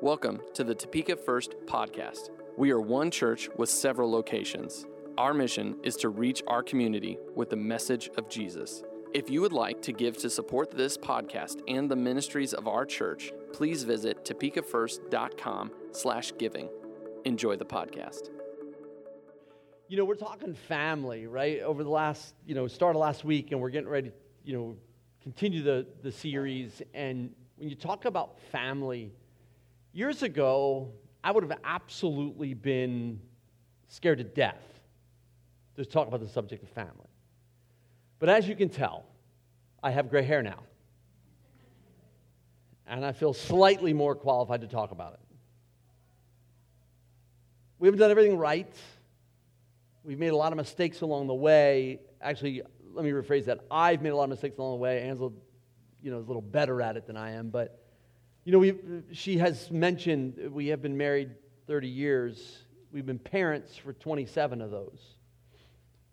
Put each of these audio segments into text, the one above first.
Welcome to the Topeka First podcast. We are one church with several locations. Our mission is to reach our community with the message of Jesus. If you would like to give to support this podcast and the ministries of our church, please visit topekafirst.com slash giving. Enjoy the podcast. You know, we're talking family, right? Over the last, you know, start of last week and we're getting ready you know, continue the, the series. And when you talk about family, years ago, I would have absolutely been scared to death to talk about the subject of family. But as you can tell, I have gray hair now. And I feel slightly more qualified to talk about it. We haven't done everything right. We've made a lot of mistakes along the way. Actually, let me rephrase that. I've made a lot of mistakes along the way. Ansel, you know, is a little better at it than I am. But, you know, we, she has mentioned we have been married 30 years. We've been parents for 27 of those.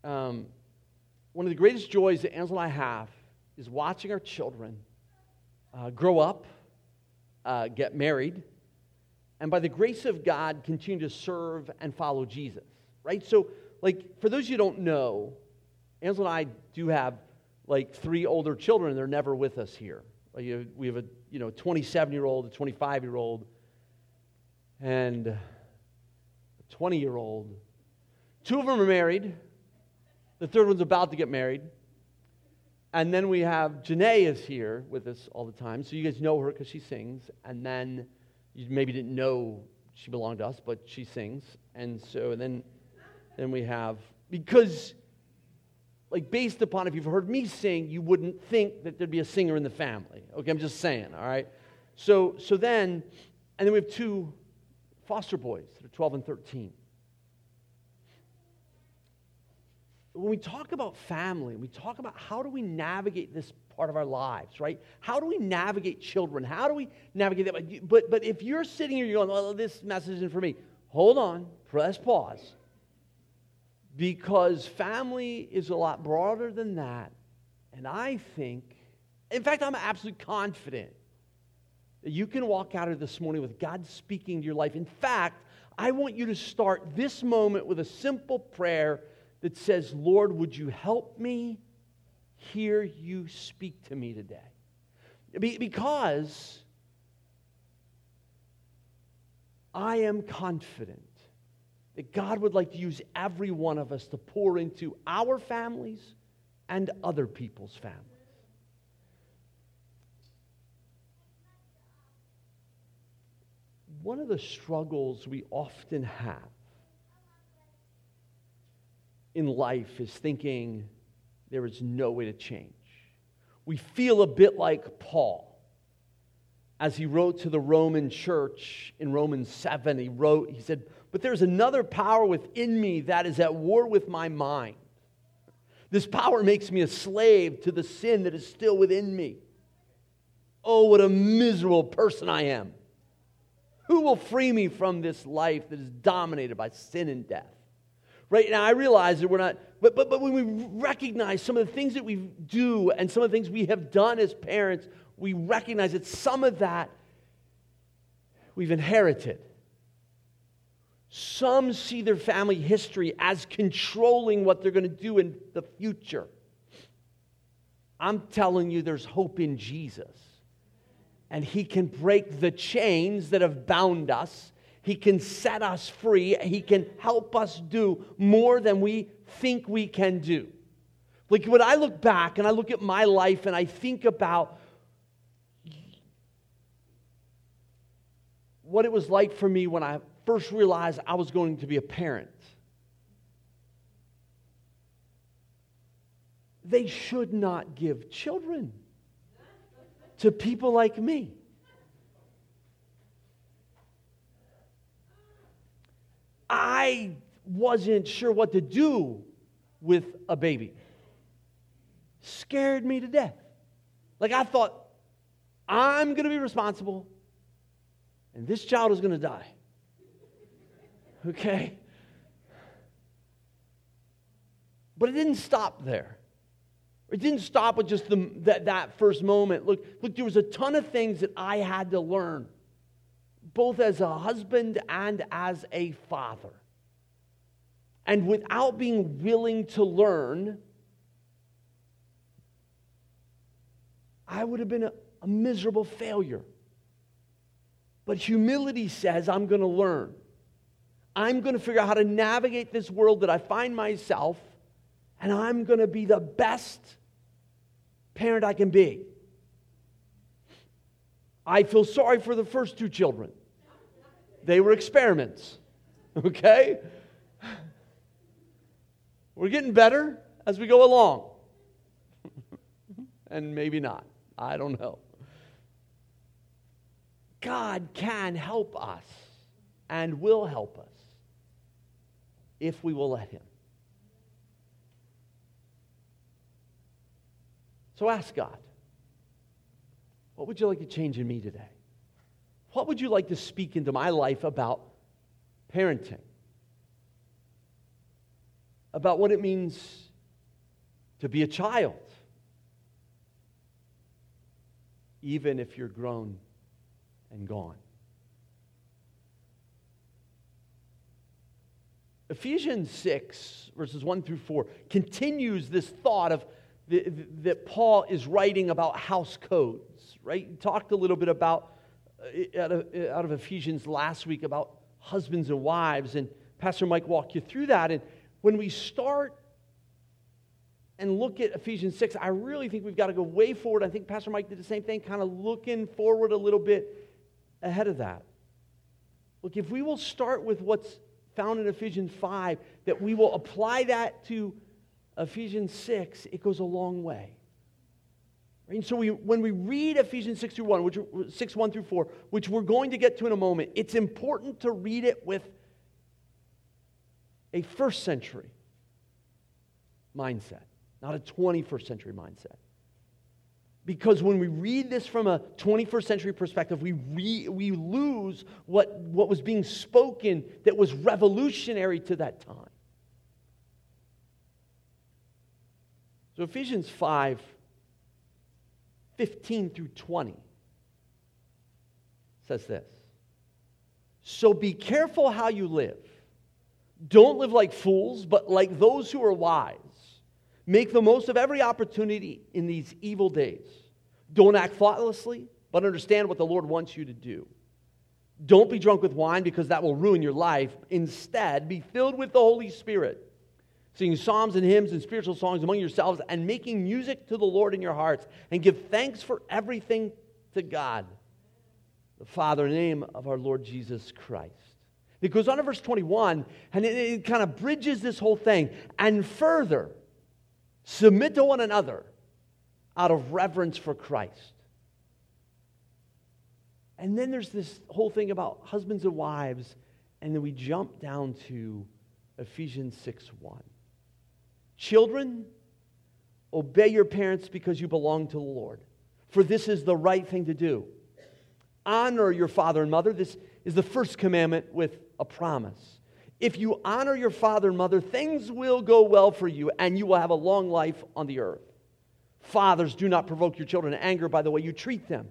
Um, one of the greatest joys that Ansel and I have is watching our children uh, grow up, uh, get married, and by the grace of God, continue to serve and follow Jesus, right? So, like, for those you don't know, Ansel and I do have like three older children. They're never with us here. Like, we have a you know 27 year old, a 25 year old, and a 20 year old. Two of them are married. The third one's about to get married. And then we have Janae is here with us all the time. So you guys know her because she sings. And then you maybe didn't know she belonged to us, but she sings. And so and then, then we have, because, like, based upon if you've heard me sing, you wouldn't think that there'd be a singer in the family. Okay, I'm just saying, all right? So, so then, and then we have two foster boys that are 12 and 13. when we talk about family, we talk about how do we navigate this part of our lives, right? How do we navigate children? How do we navigate that? But, but if you're sitting here, you're going, well, this message isn't for me. Hold on, press pause. Because family is a lot broader than that. And I think, in fact, I'm absolutely confident that you can walk out of this morning with God speaking to your life. In fact, I want you to start this moment with a simple prayer that says, Lord, would you help me hear you speak to me today? Because I am confident that God would like to use every one of us to pour into our families and other people's families. One of the struggles we often have in life is thinking there is no way to change. We feel a bit like Paul. As he wrote to the Roman church in Romans 7, he wrote, he said, But there's another power within me that is at war with my mind. This power makes me a slave to the sin that is still within me. Oh, what a miserable person I am. Who will free me from this life that is dominated by sin and death? Right now, I realize that we're not, but, but, but when we recognize some of the things that we do and some of the things we have done as parents, we recognize that some of that we've inherited. Some see their family history as controlling what they're going to do in the future. I'm telling you, there's hope in Jesus. And He can break the chains that have bound us he can set us free. He can help us do more than we think we can do. Like when I look back and I look at my life and I think about what it was like for me when I first realized I was going to be a parent. They should not give children to people like me. I wasn't sure what to do with a baby. Scared me to death. Like I thought, I'm going to be responsible, and this child is going to die. Okay? But it didn't stop there. It didn't stop with just the, that, that first moment. Look, look, there was a ton of things that I had to learn both as a husband and as a father. And without being willing to learn, I would have been a, a miserable failure. But humility says, I'm going to learn. I'm going to figure out how to navigate this world that I find myself, and I'm going to be the best parent I can be. I feel sorry for the first two children. They were experiments, okay? We're getting better as we go along. and maybe not. I don't know. God can help us and will help us if we will let Him. So ask God, what would you like to change in me today? What would you like to speak into my life about parenting? About what it means to be a child, even if you're grown and gone. Ephesians 6, verses 1 through 4, continues this thought of the, that Paul is writing about house codes, right? He talked a little bit about, uh, out of, uh, out of Ephesians last week, about husbands and wives, and Pastor Mike walked you through that. And when we start and look at Ephesians 6, I really think we've got to go way forward. I think Pastor Mike did the same thing, kind of looking forward a little bit ahead of that. Look, if we will start with what's found in Ephesians 5, that we will apply that to Ephesians 6, it goes a long way. And so we, when we read Ephesians 6 through 1, which 6 1 through 4, which we're going to get to in a moment, it's important to read it with a first century mindset, not a 21st century mindset. Because when we read this from a 21st century perspective, we, re, we lose what, what was being spoken that was revolutionary to that time. So Ephesians 5 15 through 20 says this So be careful how you live. Don't live like fools, but like those who are wise. Make the most of every opportunity in these evil days. Don't act thoughtlessly, but understand what the Lord wants you to do. Don't be drunk with wine because that will ruin your life. Instead, be filled with the Holy Spirit, singing psalms and hymns and spiritual songs among yourselves, and making music to the Lord in your hearts, and give thanks for everything to God, the Father, in the name of our Lord Jesus Christ. It goes on to verse 21, and it, it kind of bridges this whole thing. And further, submit to one another out of reverence for Christ. And then there's this whole thing about husbands and wives, and then we jump down to Ephesians 6 1. Children, obey your parents because you belong to the Lord, for this is the right thing to do. Honor your father and mother. This is the first commandment with a promise. If you honor your father and mother, things will go well for you, and you will have a long life on the earth. Fathers, do not provoke your children to anger by the way you treat them.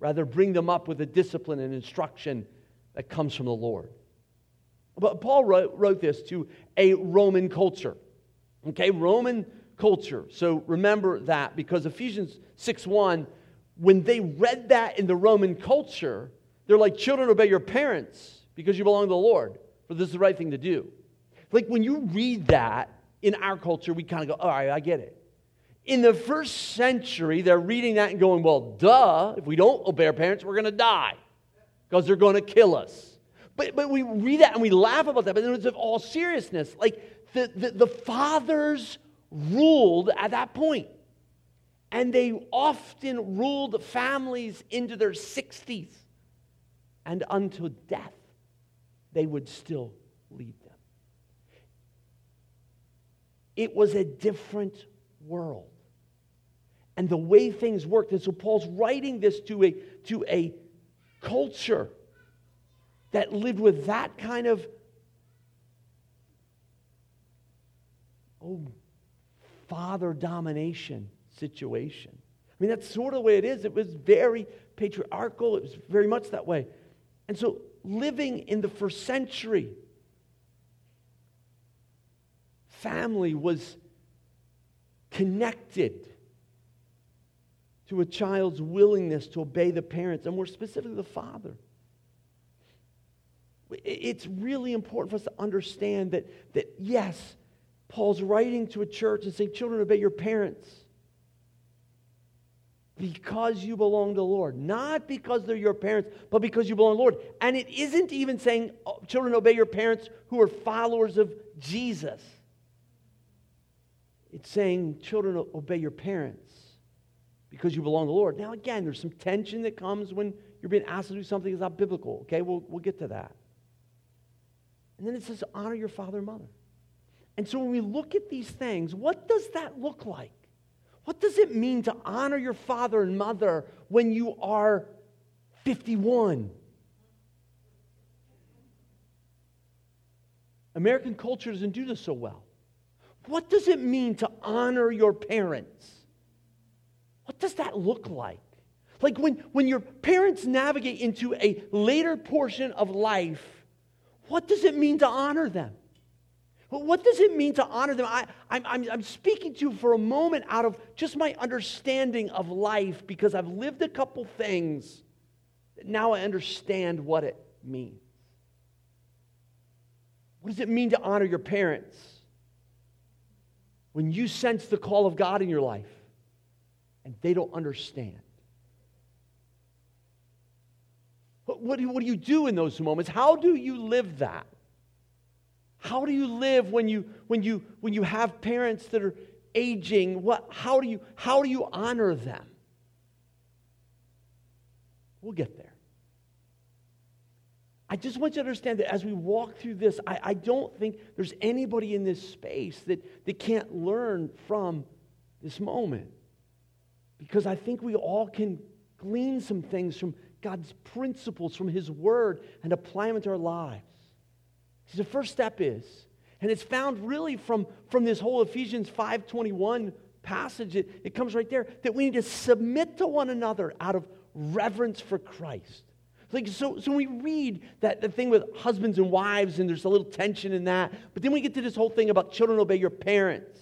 Rather, bring them up with the discipline and instruction that comes from the Lord. But Paul wrote, wrote this to a Roman culture. Okay, Roman culture. So remember that because Ephesians 6 1, when they read that in the Roman culture, they're like, children, obey your parents because you belong to the Lord, this is the right thing to do. Like when you read that in our culture, we kind of go, all right, I get it. In the first century, they're reading that and going, well, duh, if we don't obey our parents, we're going to die because they're going to kill us. But, but we read that and we laugh about that, but then it's of all seriousness. Like the, the, the fathers ruled at that point, and they often ruled families into their 60s, and until death, they would still lead them. It was a different world and the way things worked. And so Paul's writing this to a, to a culture that lived with that kind of oh, father domination situation. I mean, that's sort of the way it is. It was very patriarchal, it was very much that way. And so, living in the first century, family was connected to a child's willingness to obey the parents, and more specifically, the father. It's really important for us to understand that, that yes, Paul's writing to a church and saying, Children, obey your parents because you belong to the Lord. Not because they're your parents, but because you belong to the Lord. And it isn't even saying, oh, children, obey your parents who are followers of Jesus. It's saying, children, obey your parents because you belong to the Lord. Now, again, there's some tension that comes when you're being asked to do something that's not biblical. Okay, we'll, we'll get to that. And then it says, honor your father and mother. And so when we look at these things, what does that look like? What does it mean to honor your father and mother when you are 51? American culture doesn't do this so well. What does it mean to honor your parents? What does that look like? Like when, when your parents navigate into a later portion of life, what does it mean to honor them? What does it mean to honor them? I, I'm, I'm, I'm speaking to you for a moment out of just my understanding of life because I've lived a couple things now I understand what it means. What does it mean to honor your parents? When you sense the call of God in your life and they don't understand. What, what, what do you do in those moments? How do you live that? How do you live when you, when you, when you have parents that are aging? What, how, do you, how do you honor them? We'll get there. I just want you to understand that as we walk through this, I, I don't think there's anybody in this space that, that can't learn from this moment. Because I think we all can glean some things from God's principles, from His Word, and apply them to our lives. See, the first step is, and it's found really from, from this whole Ephesians 5.21 passage, it, it comes right there, that we need to submit to one another out of reverence for Christ. Like, so, so we read that the thing with husbands and wives, and there's a little tension in that. But then we get to this whole thing about children obey your parents.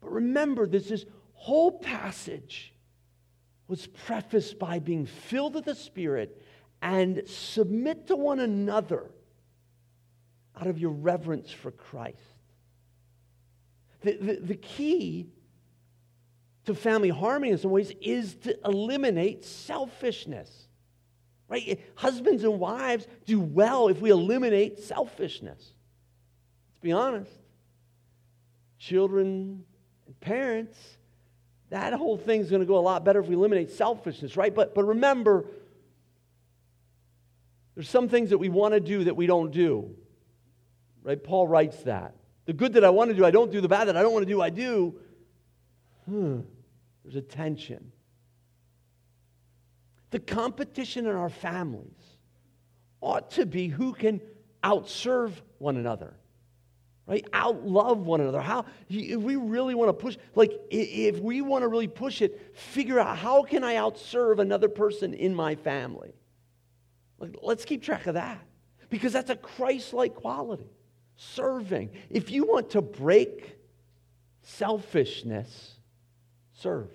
But remember, there's this whole passage was prefaced by being filled with the Spirit and submit to one another out of your reverence for Christ. The, the, the, key to family harmony in some ways is to eliminate selfishness. Right? Husbands and wives do well if we eliminate selfishness. Let's be honest. Children and parents, that whole thing's going to go a lot better if we eliminate selfishness, right? But, but remember, there's some things that we want to do that we don't do. Right? Paul writes that. The good that I want to do, I don't do. The bad that I don't want to do, I do. Hmm. There's a tension. The competition in our families ought to be who can outserve one another, right? Outlove one another. How, if we really want to push, like, if we want to really push it, figure out how can I outserve another person in my family? Like, let's keep track of that because that's a Christ like quality serving. If you want to break selfishness, serve.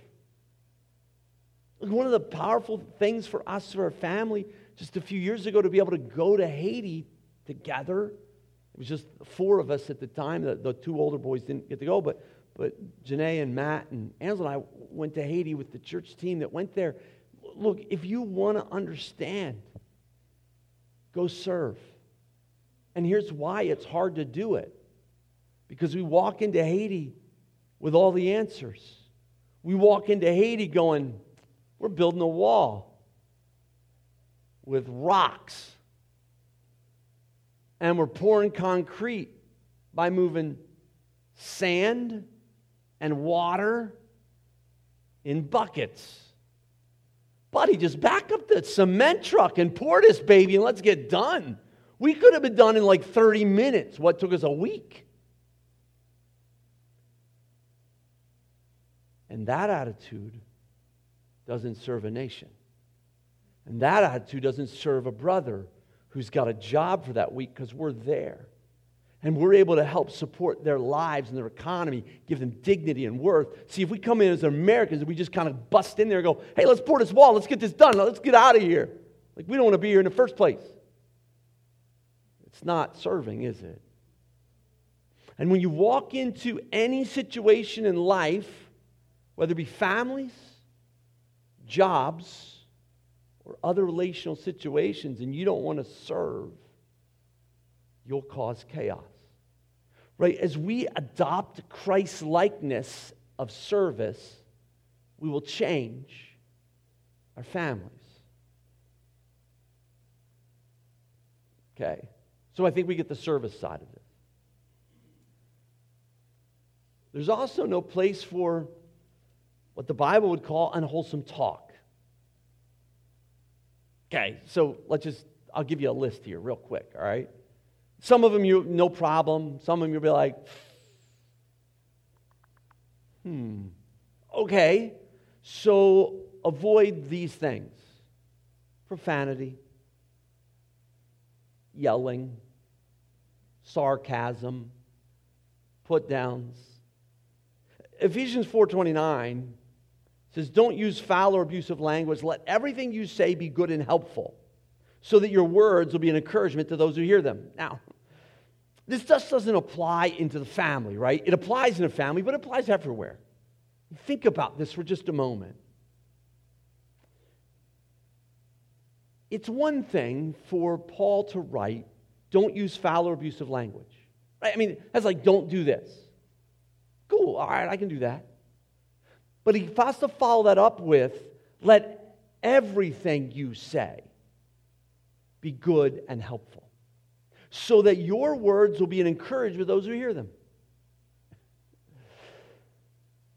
One of the powerful things for us, for our family, just a few years ago, to be able to go to Haiti together. It was just four of us at the time. The, the two older boys didn't get to go, but, but Janae and Matt and Ansel and I went to Haiti with the church team that went there. Look, if you want to understand, go serve. And here's why it's hard to do it because we walk into Haiti with all the answers. We walk into Haiti going, we're building a wall with rocks. And we're pouring concrete by moving sand and water in buckets. Buddy, just back up the cement truck and pour this baby and let's get done. We could have been done in like 30 minutes, what took us a week. And that attitude doesn't serve a nation. And that attitude doesn't serve a brother who's got a job for that week because we're there. And we're able to help support their lives and their economy, give them dignity and worth. See, if we come in as Americans and we just kind of bust in there and go, hey, let's pour this wall, let's get this done, let's get out of here. Like, we don't want to be here in the first place. It's not serving, is it? And when you walk into any situation in life, whether it be families, jobs, or other relational situations, and you don't want to serve, you'll cause chaos. Right? As we adopt Christ's likeness of service, we will change our families. Okay. So I think we get the service side of this. There's also no place for what the Bible would call unwholesome talk. Okay, so let's just, I'll give you a list here real quick, all right? Some of them, you no problem. Some of them, you'll be like, hmm, okay. So avoid these things profanity, yelling, sarcasm, put downs. Ephesians 4:29 says don't use foul or abusive language let everything you say be good and helpful so that your words will be an encouragement to those who hear them. Now, this just doesn't apply into the family, right? It applies in a family, but it applies everywhere. Think about this for just a moment. It's one thing for Paul to write, don't use foul or abusive language. Right? I mean, that's like, don't do this. Cool, all right, I can do that. But he has to follow that up with, let everything you say be good and helpful so that your words will be an encouragement to those who hear them.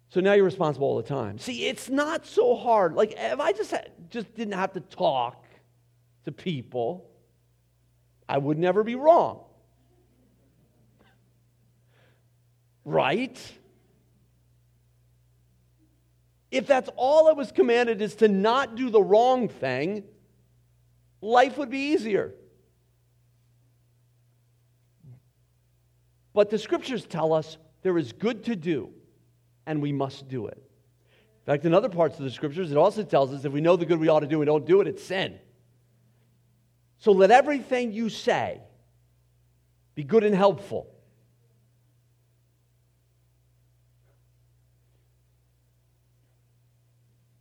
So now you're responsible all the time. See, it's not so hard. Like if I just just didn't have to talk to people, I would never be wrong. Right? If that's all I was commanded is to not do the wrong thing, life would be easier. But the scriptures tell us there is good to do, and we must do it. In fact, in other parts of the scriptures, it also tells us if we know the good we ought to do and don't do it, it's sin. So let everything you say be good and helpful.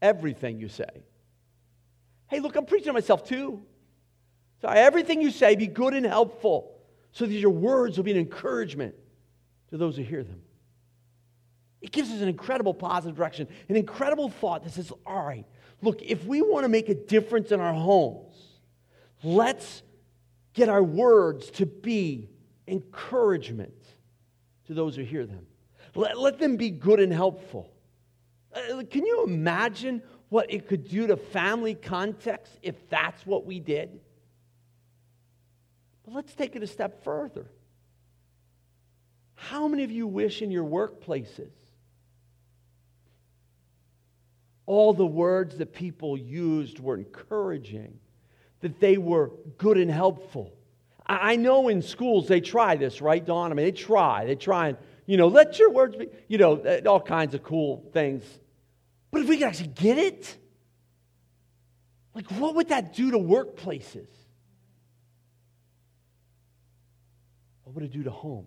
Everything you say. Hey, look, I'm preaching to myself too. So everything you say be good and helpful so that your words will be an encouragement to those who hear them. It gives us an incredible positive direction, an incredible thought that says, all right, look, if we want to make a difference in our homes, let's get our words to be encouragement to those who hear them. Let, let them be good and helpful. Uh, can you imagine what it could do to family context if that's what we did? But let's take it a step further. How many of you wish in your workplaces all the words that people used were encouraging, that they were good and helpful? I know in schools they try this, right, Don? I mean, they try. They try and, you know, let your words be, you know, uh, all kinds of cool things. But if we could actually get it, like, what would that do to workplaces? What would it do to homes?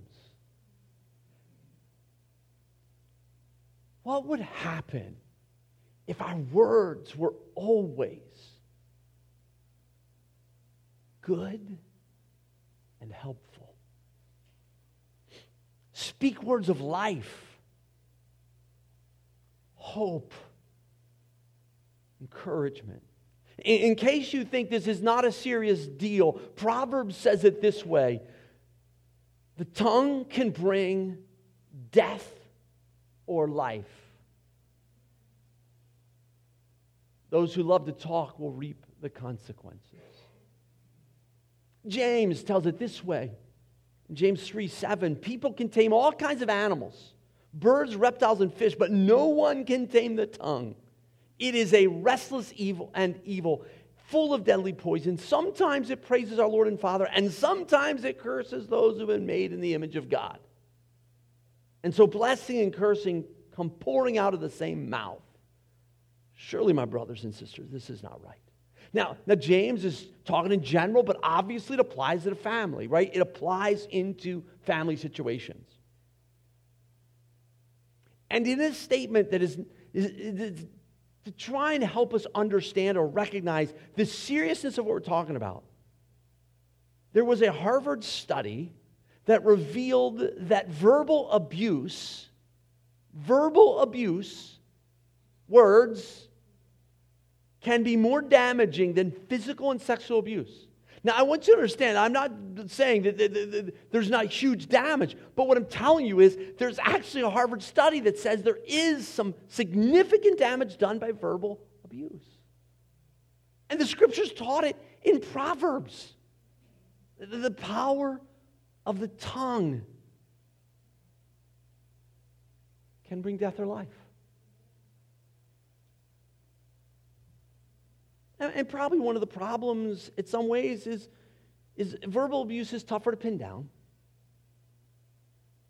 What would happen if our words were always good and helpful? Speak words of life, hope, encouragement. In, in, case you think this is not a serious deal, Proverbs says it this way the tongue can bring death or life. Those who love to talk will reap the consequences. James tells it this way James 3 7 People can tame all kinds of animals, birds, reptiles, and fish, but no one can tame the tongue. It is a restless evil and evil, full of deadly poison. Sometimes it praises our Lord and Father, and sometimes it curses those who have been made in the image of God. And so blessing and cursing come pouring out of the same mouth. Surely, my brothers and sisters, this is not right. Now, now James is talking in general, but obviously it applies to the family, right? It applies into family situations. And in this statement that is, is, is to try and help us understand or recognize the seriousness of what we're talking about, there was a Harvard study that revealed that verbal abuse, verbal abuse, words, can be more damaging than physical and sexual abuse. Now, I want you to understand, I'm not saying that, there's not huge damage, but what I'm telling you is there's actually a Harvard study that says there is some significant damage done by verbal abuse. And the scriptures taught it in Proverbs. The power of the tongue can bring death or life. And, probably one of the problems, in some ways, is, is verbal abuse is tougher to pin down.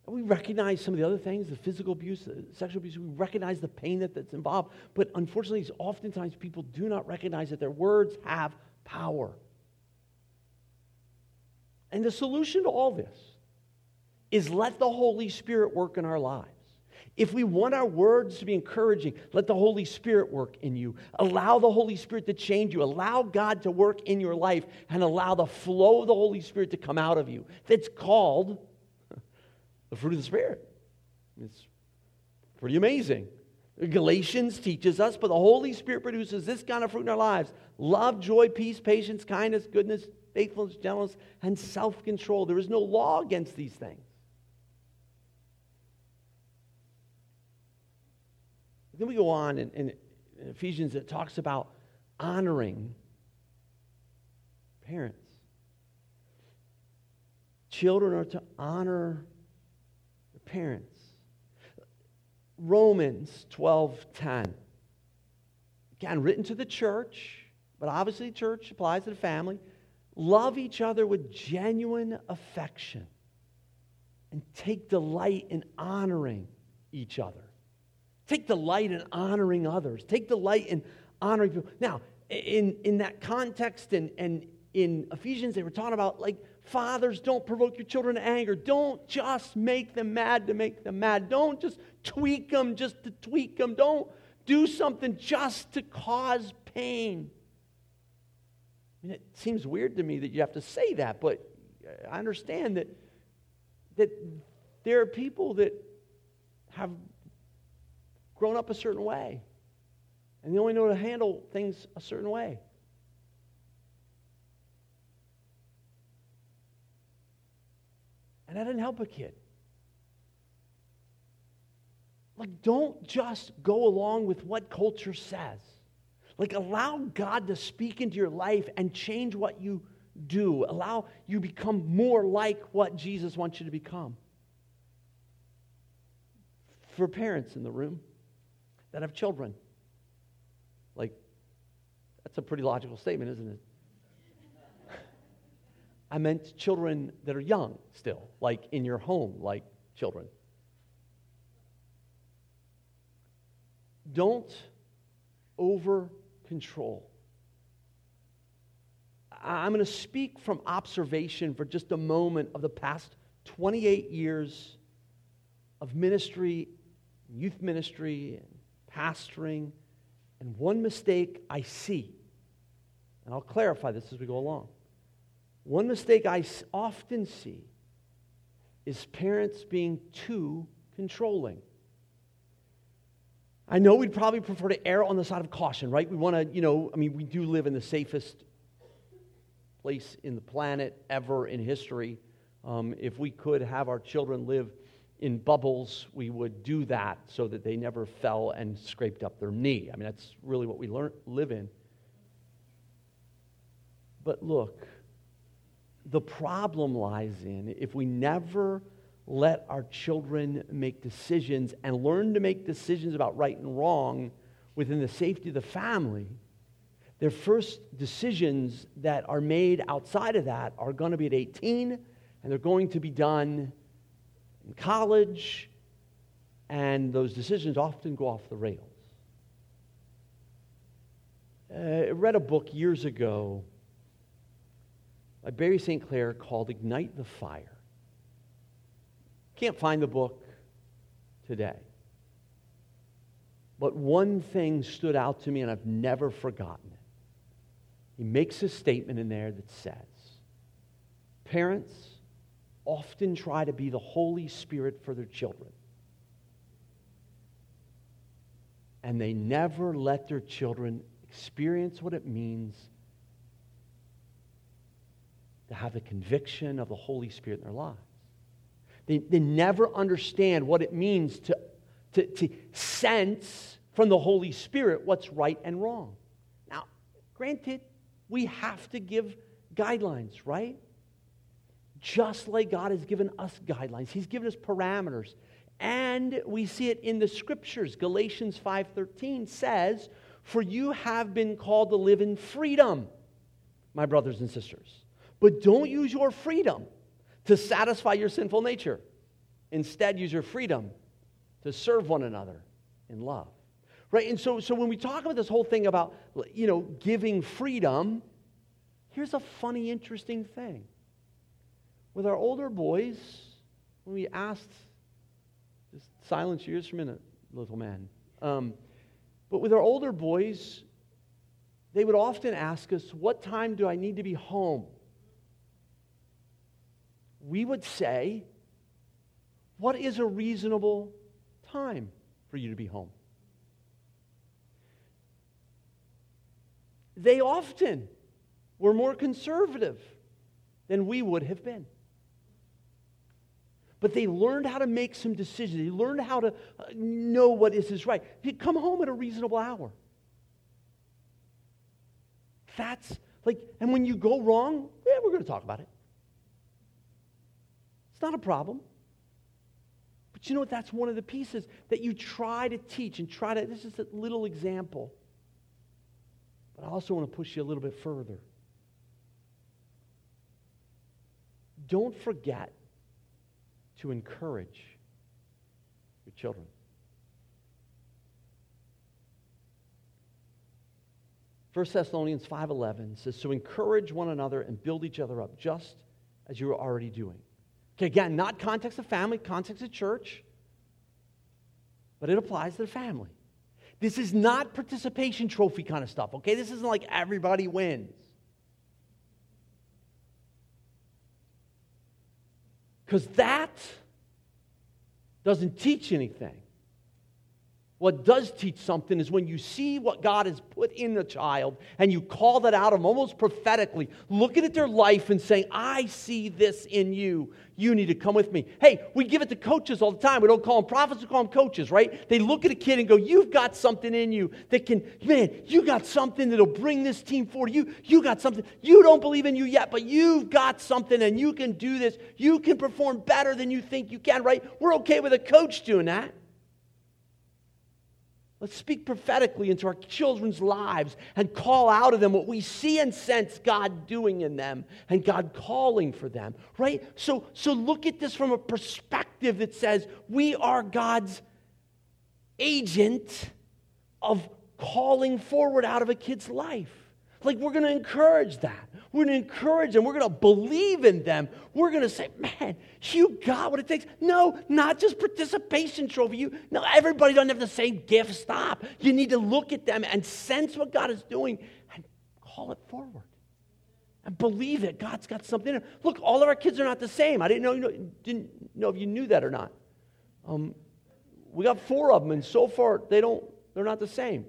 We recognize some of the other things, the physical abuse, the sexual abuse, we recognize the pain that, that's involved. But unfortunately, oftentimes people do not recognize that their words have power. And the solution to all this is let the Holy Spirit work in our lives. If we want our words to be encouraging, let the Holy Spirit work in you. Allow the Holy Spirit to change you. Allow God to work in your life and allow the flow of the Holy Spirit to come out of you. That's called the fruit of the Spirit. It's pretty amazing. Galatians teaches us, but the Holy Spirit produces this kind of fruit in our lives love, joy, peace, patience, kindness, goodness, faithfulness, gentleness, and self control. There is no law against these things. Then we go on in, in, Ephesians, it talks about honoring parents. Children are to honor their parents. Romans 12:10. Again, written to the church, but obviously church applies to the family. Love each other with genuine affection and take delight in honoring each other. Take delight in honoring others. Take delight in honoring people. Now, in, in that context and, and in Ephesians, they were talking about like, fathers, don't provoke your children to anger. Don't just make them mad to make them mad. Don't just tweak them just to tweak them. Don't do something just to cause pain. I mean, it seems weird to me that you have to say that, but I understand that, that there are people that have grown up a certain way. And they only know to handle things a certain way. And that didn't help a kid. Like, don't just go along with what culture says. Like, allow God to speak into your life and change what you do. Allow you become more like what Jesus wants you to become. For parents in the room, that have children. Like, that's a pretty logical statement, isn't it? I meant children that are young still, like in your home, like children. Don't over control. I'm going to speak from observation for just a moment of the past 28 years of ministry, youth ministry, pastoring, and one mistake I see, and I'll clarify this as we go along. One mistake I often see is parents being too controlling. I know we'd probably prefer to err on the side of caution, right? We want to, you know, I mean, we do live in the safest place in the planet ever in history. Um, if we could have our children live in bubbles, we would do that so that they never fell and scraped up their knee. I mean, that's really what we learn, live in. But look, the problem lies in if we never let our children make decisions and learn to make decisions about right and wrong within the safety of the family, their first decisions that are made outside of that are going to be at 18, and they're going to be done in college, and those decisions often go off the rails. Uh, I read a book years ago by Barry St. Clair called Ignite the Fire. Can't find the book today. But one thing stood out to me, and I've never forgotten it. He makes a statement in there that says, Parents often try to be the Holy Spirit for their children. And they never let their children experience what it means to have the conviction of the Holy Spirit in their lives. They, they never understand what it means to, to, to sense from the Holy Spirit what's right and wrong. Now, granted, we have to give guidelines, right? Just like God has given us guidelines. He's given us parameters. And we see it in the scriptures. Galatians 5:13 says, "For you have been called to live in freedom, my brothers and sisters. But don't use your freedom to satisfy your sinful nature. Instead, use your freedom to serve one another in love. Right? And so, so when we talk about this whole thing about, you know, giving freedom, here's a funny, interesting thing. With our older boys, when we asked, just silence yours for a minute, little man. Um, but with our older boys, they would often ask us, What time do I need to be home? we would say, What is a reasonable time for you to be home? They often were more conservative than we would have been. But they learned how to make some decisions. They learned how to uh, know what is is right. You come home at a reasonable hour. That's like, and when you go wrong, yeah, we're going to talk about it It's not a problem. But you know what? That's one of the pieces that you try to teach and try to. This is a little example. But I also want to push you a little bit further. Don't forget to encourage your children. First Thessalonians 5:11 says, "So encourage one another and build each other up, just as you are already doing." Okay, again, not context of family, context of church, but it applies to the family. This is not participation trophy kind of stuff, okay? This isn't like everybody wins. Because that doesn't teach anything. What does teach something is when you see what God has put in the child and you call that out of them almost prophetically, looking at their life and saying, I see this in you. You need to come with me. Hey, we give it to coaches all the time. We don't call them prophets, we call them coaches, right? They look at a kid and go, You've got something in you that can, man, you got something that'll bring this team forward. You, you got something. You don't believe in you yet, but you've got something and you can do this. You can perform better than you think you can, right? We're okay with a coach doing that. Let's speak prophetically into our children's lives and call out of them what we see and sense God doing in them and God calling for them, right? So, so look at this from a perspective that says we are God's agent of calling forward out of a kid's life. Like, we're going to encourage that. We're going to encourage them. We're going to believe in them. We're going to say, man, you got what it takes. No, not just participation trophy. You, no, everybody doesn't have the same gift. Stop. You need to look at them and sense what God is doing and call it forward. And believe it. God's got something. Look, all of our kids are not the same. I didn't know, you know, didn't know if you knew that or not. Um, we got four of them, and so far they don't, they're not the same.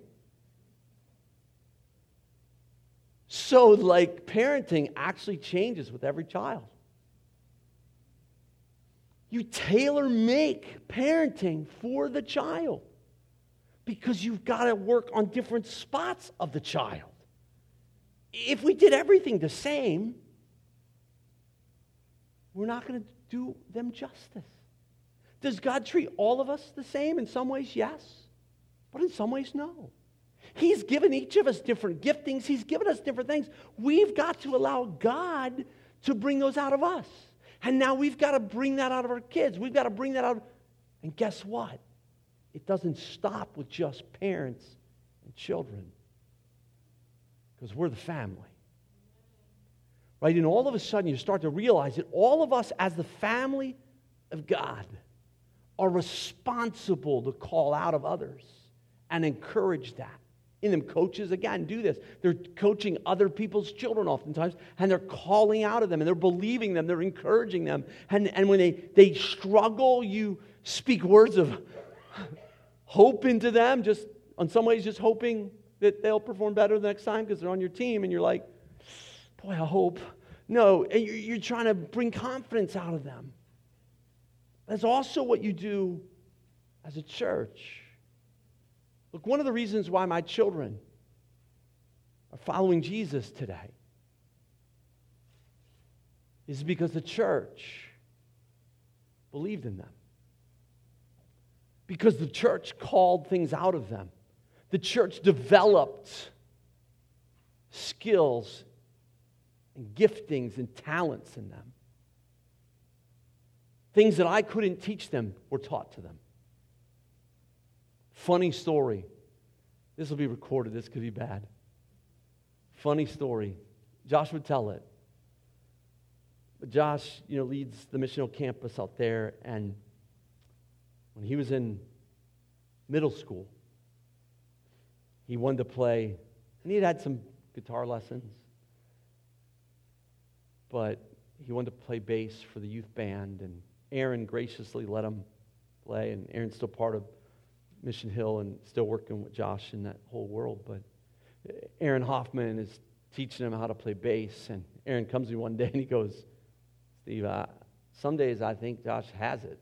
So, like, parenting actually changes with every child. You tailor make parenting for the child because you've got to work on different spots of the child. If we did everything the same, we're not going to do them justice. Does God treat all of us the same? In some ways, yes. But in some ways, no. He's given each of us different giftings, He's given us different things. We've got to allow God to bring those out of us. And now we've got to bring that out of our kids. We've got to bring that out. And guess what? It doesn't stop with just parents and children because we're the family. Right? And all of a sudden, you start to realize that all of us, as the family of God, are responsible to call out of others and encourage that. In them, coaches again do this. They're coaching other people's children oftentimes, and they're calling out of them, and they're believing them, they're encouraging them. And, and when they, they struggle, you speak words of hope into them, just in some ways, just hoping that they'll perform better the next time because they're on your team, and you're like, boy, I hope. No, and you're trying to bring confidence out of them. That's also what you do as a church. Look, one of the reasons why my children are following Jesus today is because the church believed in them. Because the church called things out of them. The church developed skills and giftings and talents in them. Things that I couldn't teach them were taught to them. Funny story. This will be recorded. This could be bad. Funny story. Josh would tell it. But Josh, you know, leads the missional campus out there, and when he was in middle school, he wanted to play, and he had had some guitar lessons, but he wanted to play bass for the youth band, and Aaron graciously let him play, and Aaron's still part of Mission Hill and still working with Josh in that whole world. But Aaron Hoffman is teaching him how to play bass, and Aaron comes to me one day and he goes, Steve, some days I think Josh has it.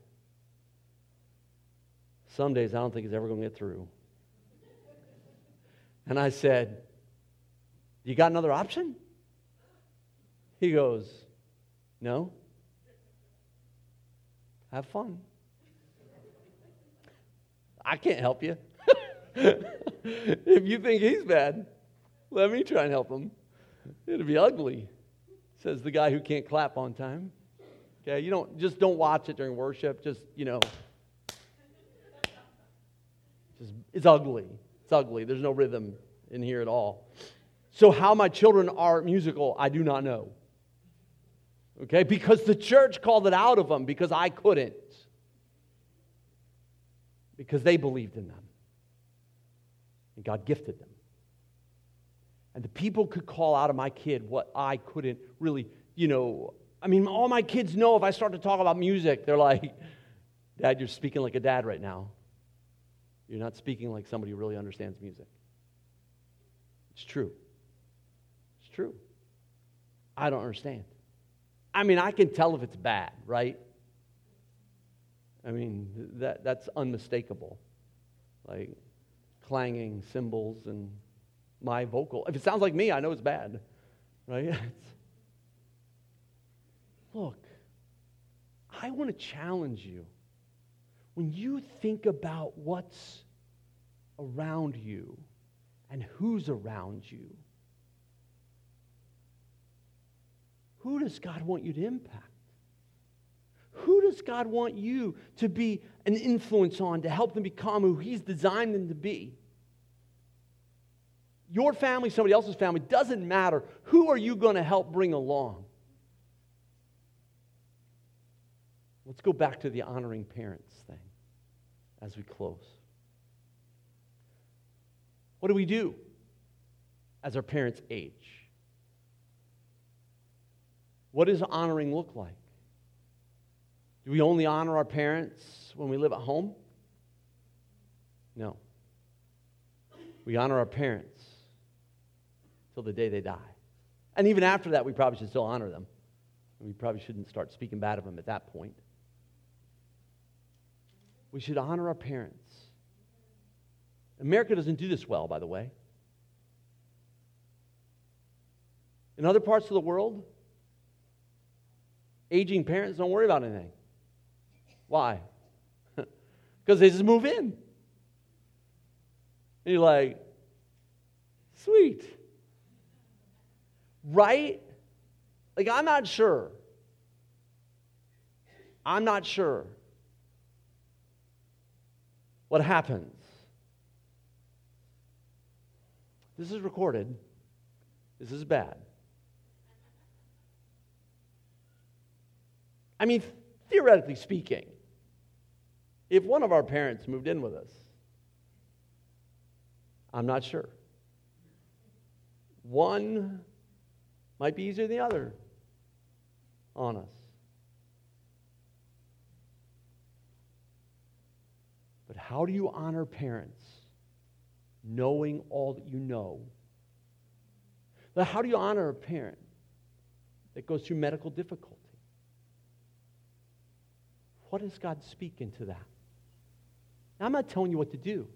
Some days I don't think he's ever going to get through. And I said, You got another option? He goes, No. Have fun. I can't help you. if you think he's bad, let me try and help him. It'll be ugly, says the guy who can't clap on time. Okay, you don't just don't watch it during worship. Just you know, just it's ugly. It's ugly. There's no rhythm in here at all. So how my children are musical, I do not know. Okay, because the church called it out of them because I couldn't. Because they believed in them. And God gifted them. And the people could call out of my kid what I couldn't really, you know. I mean, all my kids know if I start to talk about music, they're like, Dad, you're speaking like a dad right now. You're not speaking like somebody who really understands music. It's true. It's true. I don't understand. I mean, I can tell if it's bad, right? I mean, that, that's unmistakable. Like clanging cymbals and my vocal. If it sounds like me, I know it's bad, right? Look, I want to challenge you. When you think about what's around you and who's around you, Who does God want you to impact? Who does God want you to be an influence on to help them become who He's designed them to be? Your family, somebody else's family, doesn't matter. Who are you going to help bring along? Let's go back to the honoring parents thing as we close. What do we do as our parents age? What does honoring look like? Do we only honor our parents when we live at home? No. We honor our parents till the day they die. And even after that, we probably should still honor them. We probably shouldn't start speaking bad of them at that point. We should honor our parents. America doesn't do this well, by the way. In other parts of the world, aging parents don't worry about anything. Why? Because they just move in. And you're like, Sweet. Right? Like, I'm not sure. I'm not sure what happens. This is recorded. This is bad. I mean, theoretically speaking, if one of our parents moved in with us, I'm not sure. One might be easier than the other on us. But how do you honor parents knowing all that you know? How do you honor a parent that goes through medical difficulty? What does God speak into that? Now, I'm not telling you what to do.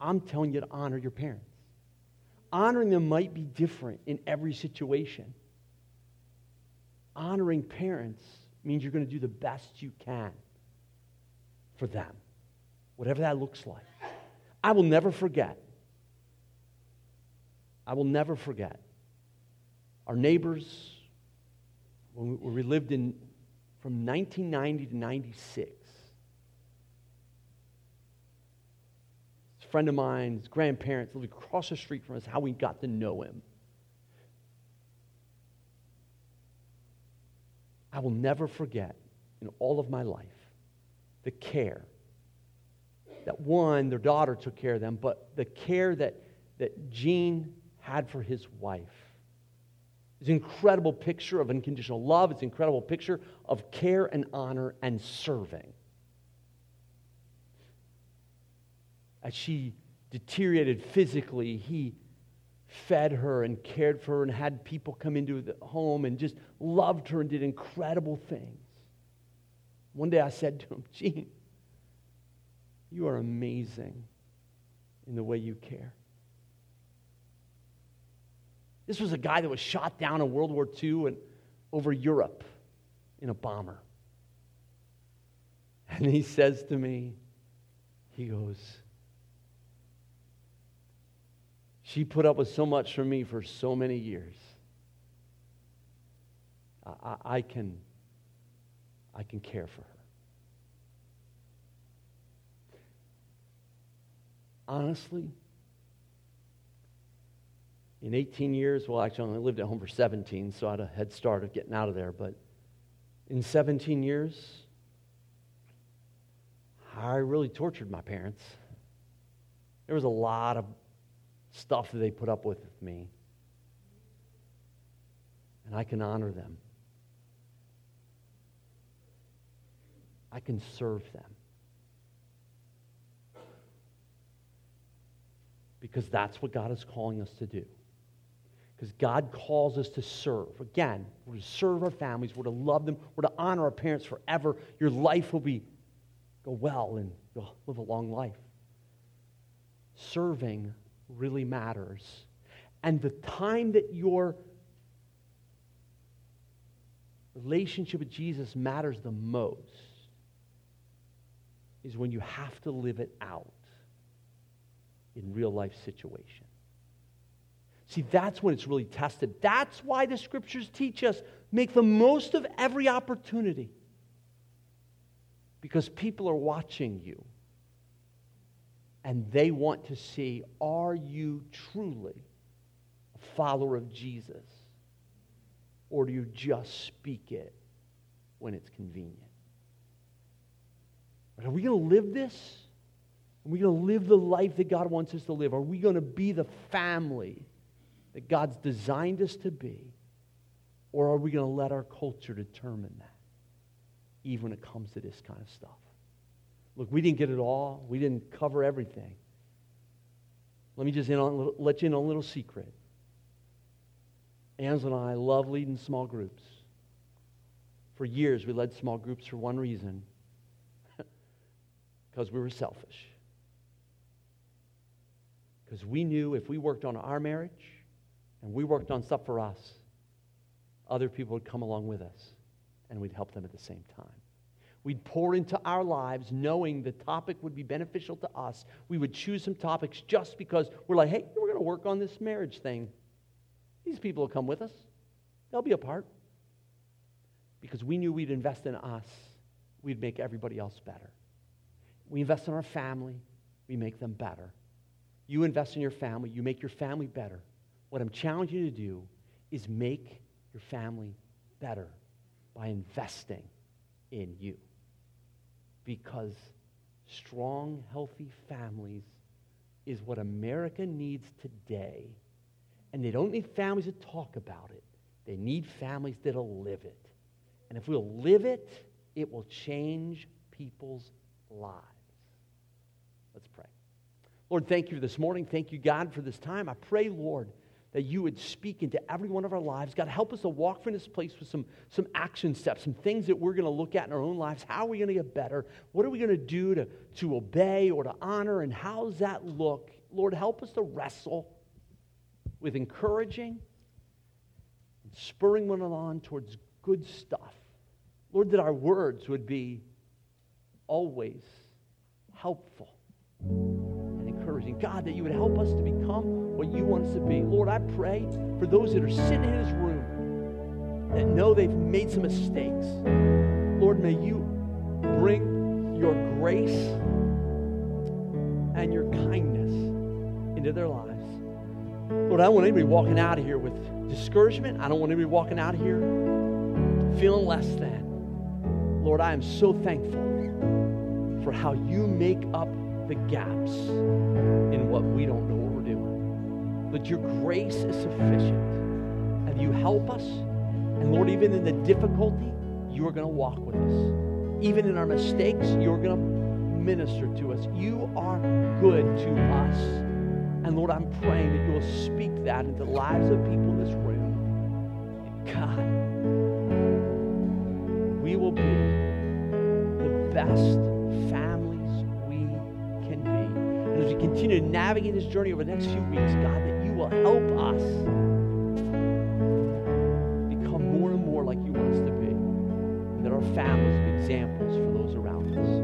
I'm telling you to honor your parents. Honoring them might be different in every situation. Honoring parents means you're going to do the best you can for them, whatever that looks like. I will never forget. I will never forget our neighbors when we lived in from 1990 to 96. A friend of mine, his grandparents lived across the street from us, how we got to know him. I will never forget in all of my life the care that one, their daughter took care of them, but the care that, that Gene had for his wife. It's an incredible picture of unconditional love. It's an incredible picture of care and honor and serving. As she deteriorated physically, he fed her and cared for her and had people come into the home and just loved her and did incredible things. One day I said to him, Gene, you are amazing in the way you care. This was a guy that was shot down in World War II and over Europe in a bomber. And he says to me, he goes, She put up with so much from me for so many years. I, I, can, I can care for her. Honestly, in 18 years, well, actually, I only lived at home for 17, so I had a head start of getting out of there. But in 17 years, I really tortured my parents. There was a lot of stuff that they put up with me. And I can honor them. I can serve them. Because that's what God is calling us to do. Because God calls us to serve. Again, we're to serve our families, we're to love them, we're to honor our parents forever. Your life will be go well and you'll live a long life. Serving really matters. And the time that your relationship with Jesus matters the most is when you have to live it out in real life situations. See, that's when it's really tested. That's why the scriptures teach us make the most of every opportunity. Because people are watching you. And they want to see are you truly a follower of Jesus? Or do you just speak it when it's convenient? Are we going to live this? Are we going to live the life that God wants us to live? Are we going to be the family that God's designed us to be? Or are we going to let our culture determine that, even when it comes to this kind of stuff? Look, we didn't get it all, we didn't cover everything. Let me just on, let you in on a little secret. Angela and I love leading small groups. For years, we led small groups for one reason because we were selfish. Because we knew if we worked on our marriage, and we worked on stuff for us, other people would come along with us and we'd help them at the same time. We'd pour into our lives knowing the topic would be beneficial to us. We would choose some topics just because we're like, hey, we're going to work on this marriage thing. These people will come with us, they'll be a part. Because we knew we'd invest in us, we'd make everybody else better. We invest in our family, we make them better. You invest in your family, you make your family better. What I'm challenging you to do is make your family better by investing in you. Because strong, healthy families is what America needs today. And they don't need families that talk about it, they need families that'll live it. And if we'll live it, it will change people's lives. Let's pray. Lord, thank you this morning. Thank you, God, for this time. I pray, Lord, that you would speak into every one of our lives. God, help us to walk from this place with some, some action steps, some things that we're going to look at in our own lives. How are we going to get better? What are we going to do to, to obey or to honor? And how does that look? Lord, help us to wrestle with encouraging and spurring one on towards good stuff. Lord, that our words would be always helpful and. God, that you would help us to become what you want us to be. Lord, I pray for those that are sitting in this room that know they've made some mistakes. Lord, may you bring your grace and your kindness into their lives. Lord, I don't want anybody walking out of here with discouragement. I don't want anybody walking out of here feeling less than. Lord, I am so thankful for how you make up the gaps in what we don't know what we're doing. But your grace is sufficient. And you help us. And Lord, even in the difficulty, you are going to walk with us. Even in our mistakes, you're going to minister to us. You are good to us. And Lord, I'm praying that you'll speak that into the lives of people in this room. God, we will be the best continue to navigate this journey over the next few weeks, God, that you will help us become more and more like you want us to be. And that our families be examples for those around us.